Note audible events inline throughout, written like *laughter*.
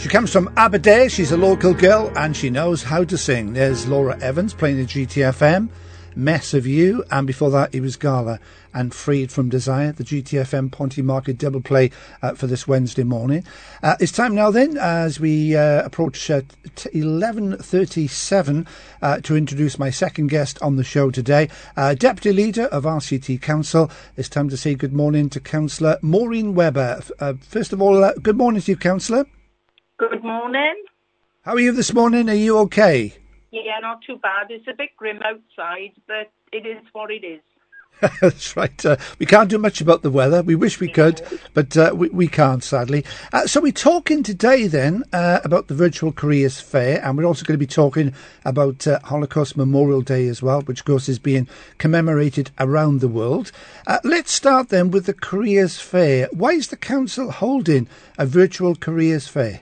She comes from Aberdare. She's a local girl and she knows how to sing. There's Laura Evans playing the GTFM, Mess of You, and before that it was Gala and Freed from Desire, the GTFM Ponty Market double play uh, for this Wednesday morning. Uh, it's time now then, as we uh, approach uh, 11.37, uh, to introduce my second guest on the show today, uh, Deputy Leader of RCT Council. It's time to say good morning to Councillor Maureen Webber. first of all, good morning to you, Councillor. Good morning. How are you this morning? Are you okay? Yeah, not too bad. It's a bit grim outside, but it is what it is. *laughs* That's right. Uh, we can't do much about the weather. We wish we could, but uh, we, we can't, sadly. Uh, so we're talking today then uh, about the Virtual Careers Fair, and we're also going to be talking about uh, Holocaust Memorial Day as well, which, of course, is being commemorated around the world. Uh, let's start then with the Careers Fair. Why is the council holding a Virtual Careers Fair?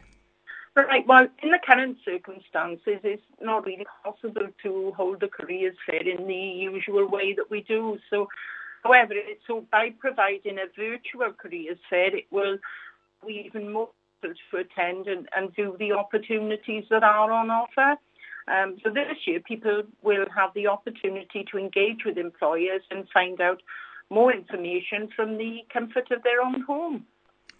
Right. Well, in the current circumstances, it's not really possible to hold a careers fair in the usual way that we do. So, however, so by providing a virtual careers fair, it will be even more to attend and, and the opportunities that are on offer. Um, so this year, people will have the opportunity to engage with employers and find out more information from the comfort of their own home.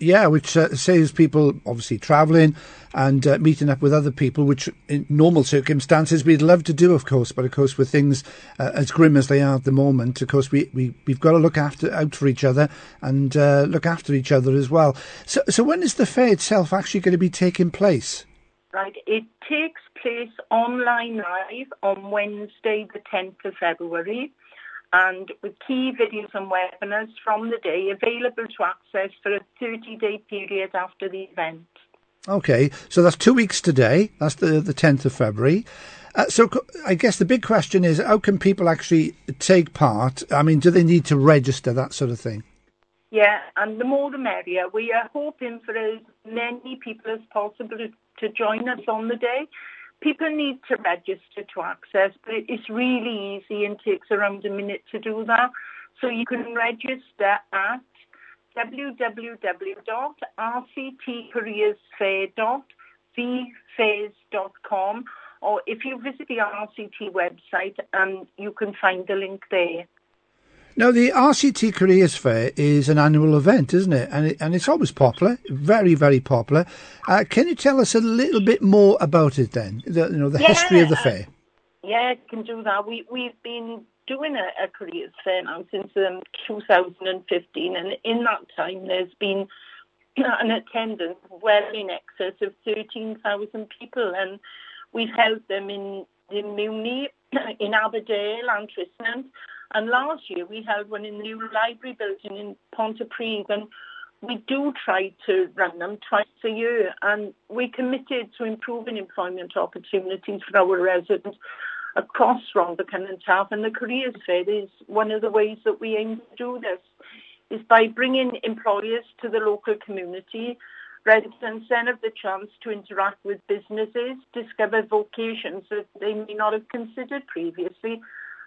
Yeah, which uh, saves people obviously travelling and uh, meeting up with other people, which in normal circumstances we'd love to do, of course. But of course, with things uh, as grim as they are at the moment, of course, we, we, we've got to look after out for each other and uh, look after each other as well. So, so when is the fair itself actually going to be taking place? Right, it takes place online live on Wednesday, the 10th of February and with key videos and webinars from the day available to access for a 30-day period after the event. Okay, so that's two weeks today. That's the, the 10th of February. Uh, so I guess the big question is, how can people actually take part? I mean, do they need to register, that sort of thing? Yeah, and the more the merrier. We are hoping for as many people as possible to join us on the day people need to register to access, but it's really easy and takes around a minute to do that. So you can register at www.rctcareersfair.vfairs.com or if you visit the RCT website, um, you can find the link there. Now, the RCT Careers Fair is an annual event, isn't it? And, it, and it's always popular, very, very popular. Uh, can you tell us a little bit more about it then? The, you know, the yeah, history of the fair. yeah, I can do that. We, we've been doing a, a careers fair now since um, 2015, and in that time there's been *clears throat* an attendance well in excess of 13,000 people, and we've held them in, in Muni, *clears throat* in Aberdare, and Tristan, and last year we held one in the new library building in Pontypridd and we do try to run them twice a year. And we committed to improving employment opportunities for our residents across Rhondda and Taff. And the careers fair is one of the ways that we aim to do this is by bringing employers to the local community residents then have the chance to interact with businesses, discover vocations that they may not have considered previously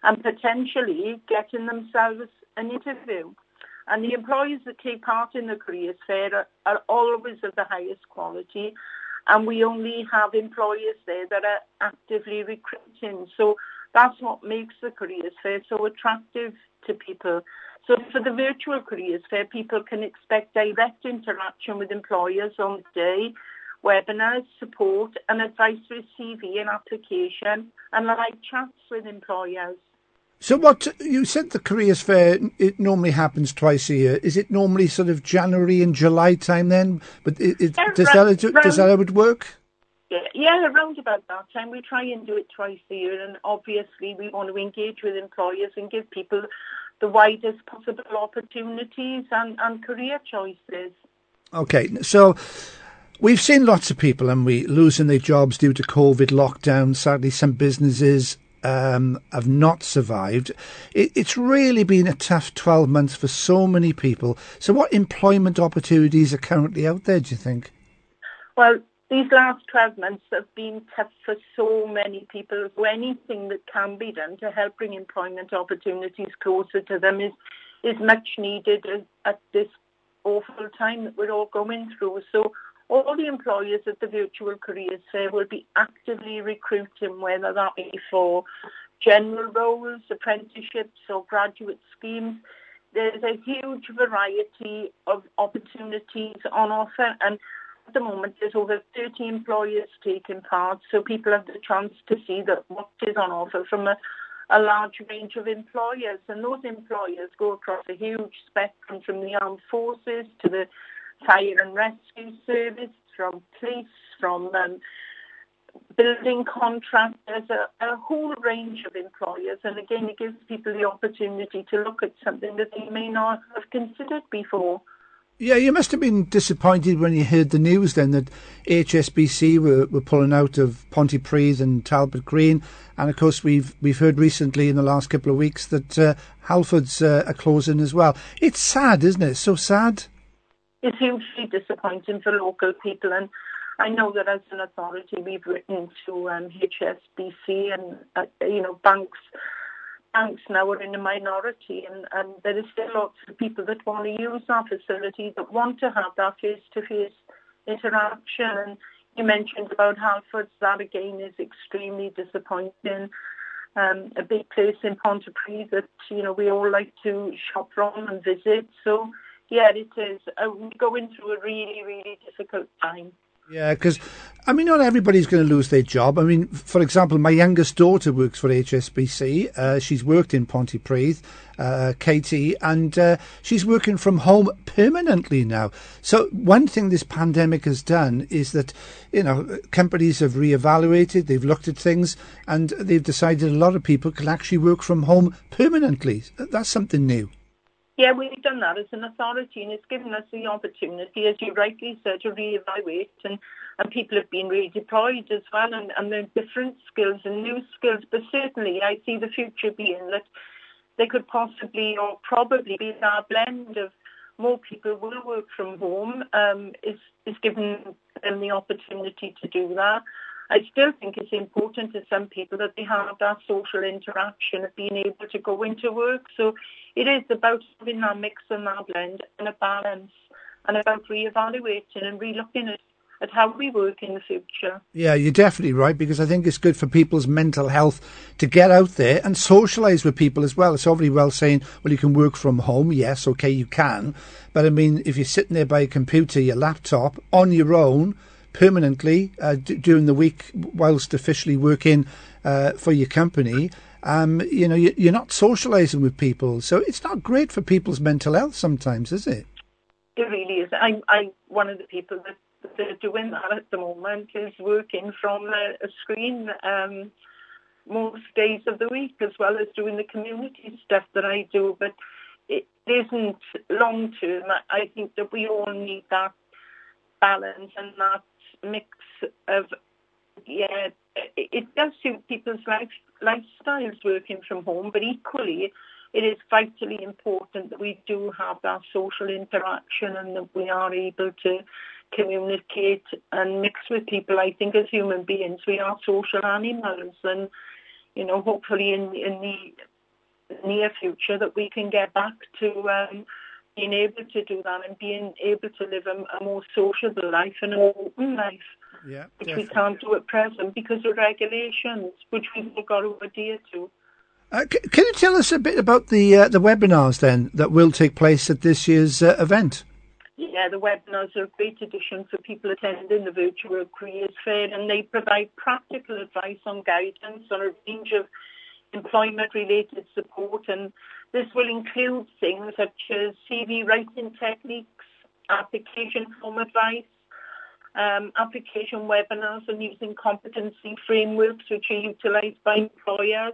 and potentially getting themselves an interview. And the employees that take part in the careers fair are, are always of the highest quality and we only have employers there that are actively recruiting. So that's what makes the careers fair so attractive to people. So for the virtual careers fair, people can expect direct interaction with employers on the day, webinars, support and advice for CV and application, and live chats with employers. So what you said the careers fair it normally happens twice a year. Is it normally sort of January and July time then? But it, it, yeah, does that does that would work? Yeah, yeah, around about that time we try and do it twice a year, and obviously we want to engage with employers and give people the widest possible opportunities and, and career choices. Okay, so. We've seen lots of people, and we losing their jobs due to COVID lockdown. Sadly, some businesses um, have not survived. It, it's really been a tough 12 months for so many people. So, what employment opportunities are currently out there, do you think? Well, these last 12 months have been tough for so many people. So anything that can be done to help bring employment opportunities closer to them is, is much needed at this awful time that we're all going through. So all the employers at the Virtual Careers Fair will be actively recruiting, whether that be for general roles, apprenticeships or graduate schemes. There's a huge variety of opportunities on offer and at the moment there's over 30 employers taking part so people have the chance to see that what is on offer from a, a large range of employers and those employers go across a huge spectrum from the armed forces to the fire and rescue service, from police, from um, building contractors, a, a whole range of employers. And again, it gives people the opportunity to look at something that they may not have considered before. Yeah, you must have been disappointed when you heard the news then that HSBC were, were pulling out of Pontypridd and Talbot Green, and of course we've we've heard recently in the last couple of weeks that uh, Halfords uh, are closing as well. It's sad, isn't it? So sad. It's hugely disappointing for local people, and I know that as an authority we've written to um, HSBC and uh, you know banks. Banks now are in a minority, and, and there is still lots of people that want to use our facility that want to have that face-to-face interaction. And you mentioned about Halfords, that again is extremely disappointing. Um, a big place in Pontypridd that you know we all like to shop from and visit. So yeah, it is. Uh, we're going through a really, really difficult time. Yeah, because I mean, not everybody's going to lose their job. I mean, for example, my youngest daughter works for HSBC. Uh, she's worked in Pontypridd, uh, Katie, and uh, she's working from home permanently now. So one thing this pandemic has done is that you know companies have reevaluated, they've looked at things, and they've decided a lot of people can actually work from home permanently. That's something new. Yeah, we've done that as an authority and it's given us the opportunity, as you rightly said, to re-evaluate and, and people have been redeployed as well and, and there are different skills and new skills. But certainly I see the future being that they could possibly or probably be a blend of more people will work from home um, is, is given them the opportunity to do that. I still think it's important to some people that they have that social interaction of being able to go into work. So it is about having that mix and that blend and a balance and about re-evaluating and re-looking at at how we work in the future. Yeah, you're definitely right because I think it's good for people's mental health to get out there and socialise with people as well. It's very well saying, well, you can work from home. Yes, okay, you can. But I mean, if you're sitting there by a computer, your laptop, on your own, permanently uh, d- during the week whilst officially working uh, for your company. Um, you know, you, are not socialising with people, so it's not great for people's mental health sometimes, is it? It really is. I'm, I'm one of the people that, that are doing that at the moment is working from a, a screen um, most days of the week, as well as doing the community stuff that I do. But it isn't long term. I think that we all need that balance and that mix of yeah, it does suit people's life lifestyles working from home, but equally it is vitally important that we do have that social interaction and that we are able to communicate and mix with people. I think as human beings we are social animals and you know hopefully in in the near future that we can get back to um, being able to do that and being able to live a, a more sociable life and an open life. Yeah, which definitely. we can't do at present because of regulations, which we've got to adhere to. Uh, c- can you tell us a bit about the uh, the webinars then that will take place at this year's uh, event? Yeah, the webinars are a great addition for people attending the virtual careers fair, and they provide practical advice on guidance on a range of employment-related support and this will include things such as CV writing techniques, application form advice, um, application webinars and using competency frameworks which are utilised by employers,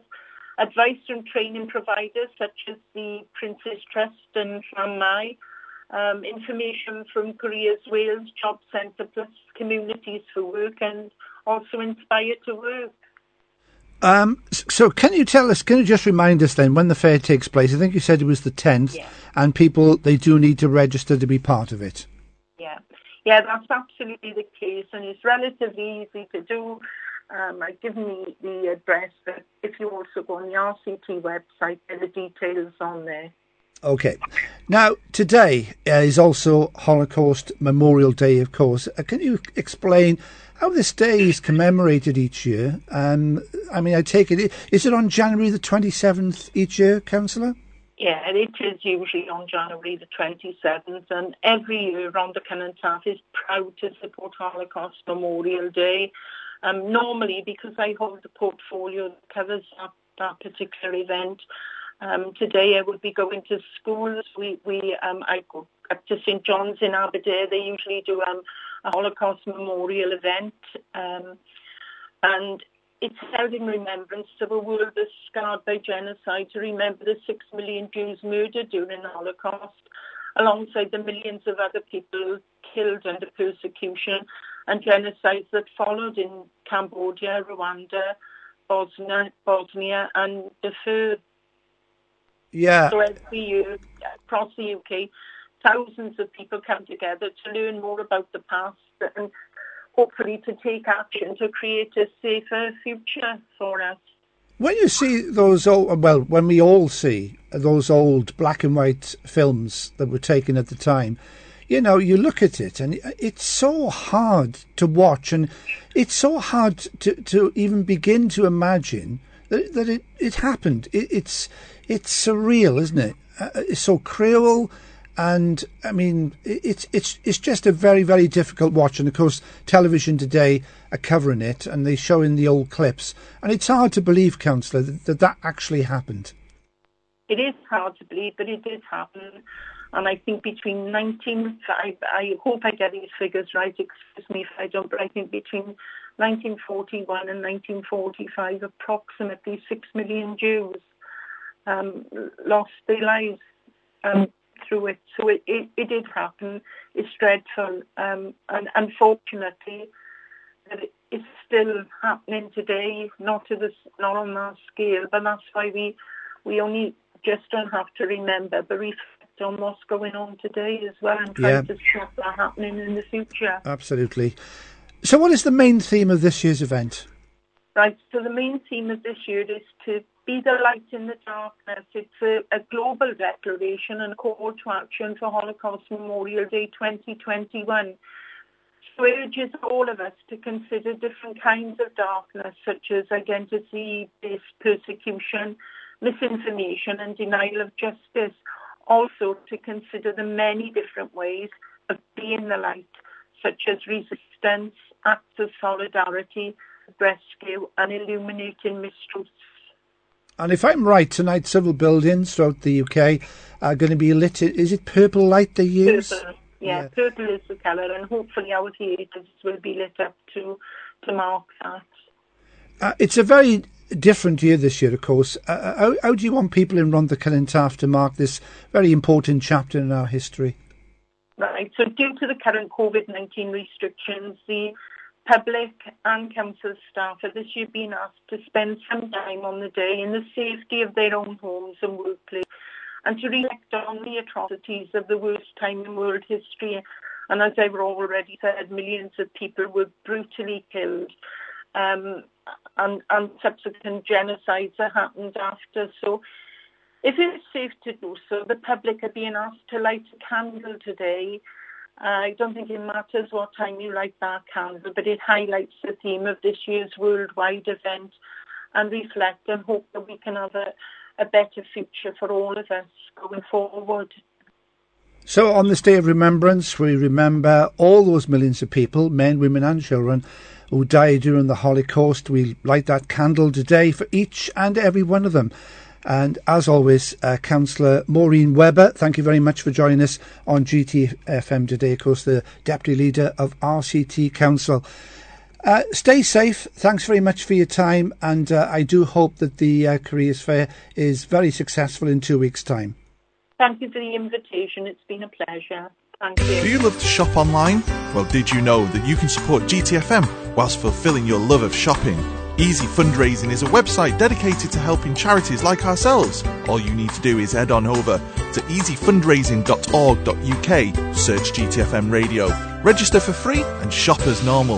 advice from training providers such as the Prince's Trust and Llamau, um, information from Careers Wales, Job Centre Plus, Communities for Work and also Inspire to Work. Um, so, can you tell us? Can you just remind us then when the fair takes place? I think you said it was the tenth, yeah. and people they do need to register to be part of it. Yeah, yeah, that's absolutely the case, and it's relatively easy to do. Um, I've given you the address, but if you also go on the RCT website, there are the details on there. Okay. Now, today uh, is also Holocaust Memorial Day, of course. Uh, can you explain how this day is commemorated each year? Um, I mean, I take it, is it on January the 27th each year, Councillor? Yeah, it is usually on January the 27th, and every year Rhondda Cynon Taf is proud to support Holocaust Memorial Day. Um, normally, because I hold the portfolio that covers that, that particular event, um, today I would be going to schools. We, we um, I go up to St John's in Aberdare. They usually do um, a Holocaust memorial event, um, and it's held in remembrance of a world that's scarred by genocide to remember the six million Jews murdered during the Holocaust, alongside the millions of other people killed under persecution and genocides that followed in Cambodia, Rwanda, Bosnia, Bosnia and Darfur. Yeah. So every year across the UK, thousands of people come together to learn more about the past and hopefully to take action to create a safer future for us. When you see those old, well, when we all see those old black and white films that were taken at the time, you know, you look at it and it's so hard to watch and it's so hard to, to even begin to imagine that, that it, it happened. It, it's, it's surreal, isn't it? Uh, it's so cruel and I mean, it's it's it's just a very very difficult watch. And of course, television today are covering it, and they're showing the old clips, and it's hard to believe, councillor, that, that that actually happened. It is hard to believe, but it did happen. And I think between 19, I, I hope I get these figures right, excuse me if I don't, but I think between 1941 and 1945, approximately 6 million Jews um, lost their lives. Um, through it. So it, it, it did happen. It's dreadful. Um, and unfortunately, it's still happening today, not to this, not on that scale. But that's why we, we only just don't have to remember, but reflect on what's going on today as well and try yeah. to stop that happening in the future. Absolutely. So what is the main theme of this year's event? Right, so the main theme of this year is to be the light in the darkness. It's a, a global declaration and call to action for Holocaust Memorial Day 2021. So it urges all of us to consider different kinds of darkness, such as identity-based persecution, misinformation and denial of justice. Also to consider the many different ways of being the light, such as resistance, acts of solidarity, rescue and illuminating mistruths and if I'm right, tonight civil buildings throughout the UK are going to be lit. Is it purple light they use? Purple. Yeah, yeah. purple is the colour, and hopefully our theatres will be lit up to to mark that. Uh, it's a very different year this year, of course. Uh, uh how, how, do you want people in Rhondda Cynon to mark this very important chapter in our history? Right. So, due to the current COVID nineteen restrictions, the public and council staff have this year been asked to spend some time on the day in the safety of their own homes and workplace and to reflect on the atrocities of the worst time in world history. And as I've already said, millions of people were brutally killed um, and, and subsequent genocides have happened after. So if it's safe to do so, the public are being asked to light a candle today I don't think it matters what time you light that candle, but it highlights the theme of this year's worldwide event and reflect and hope that we can have a, a better future for all of us going forward. So, on this day of remembrance, we remember all those millions of people, men, women, and children, who died during the Holocaust. We light that candle today for each and every one of them. And as always, uh, Councillor Maureen Webber, thank you very much for joining us on GTFM today. Of course, the Deputy Leader of RCT Council. Uh, stay safe. Thanks very much for your time, and uh, I do hope that the uh, Careers Fair is very successful in two weeks' time. Thank you for the invitation. It's been a pleasure. Thank you. Do you love to shop online? Well, did you know that you can support GTFM whilst fulfilling your love of shopping? Easy Fundraising is a website dedicated to helping charities like ourselves. All you need to do is head on over to easyfundraising.org.uk, search GTFM radio, register for free, and shop as normal.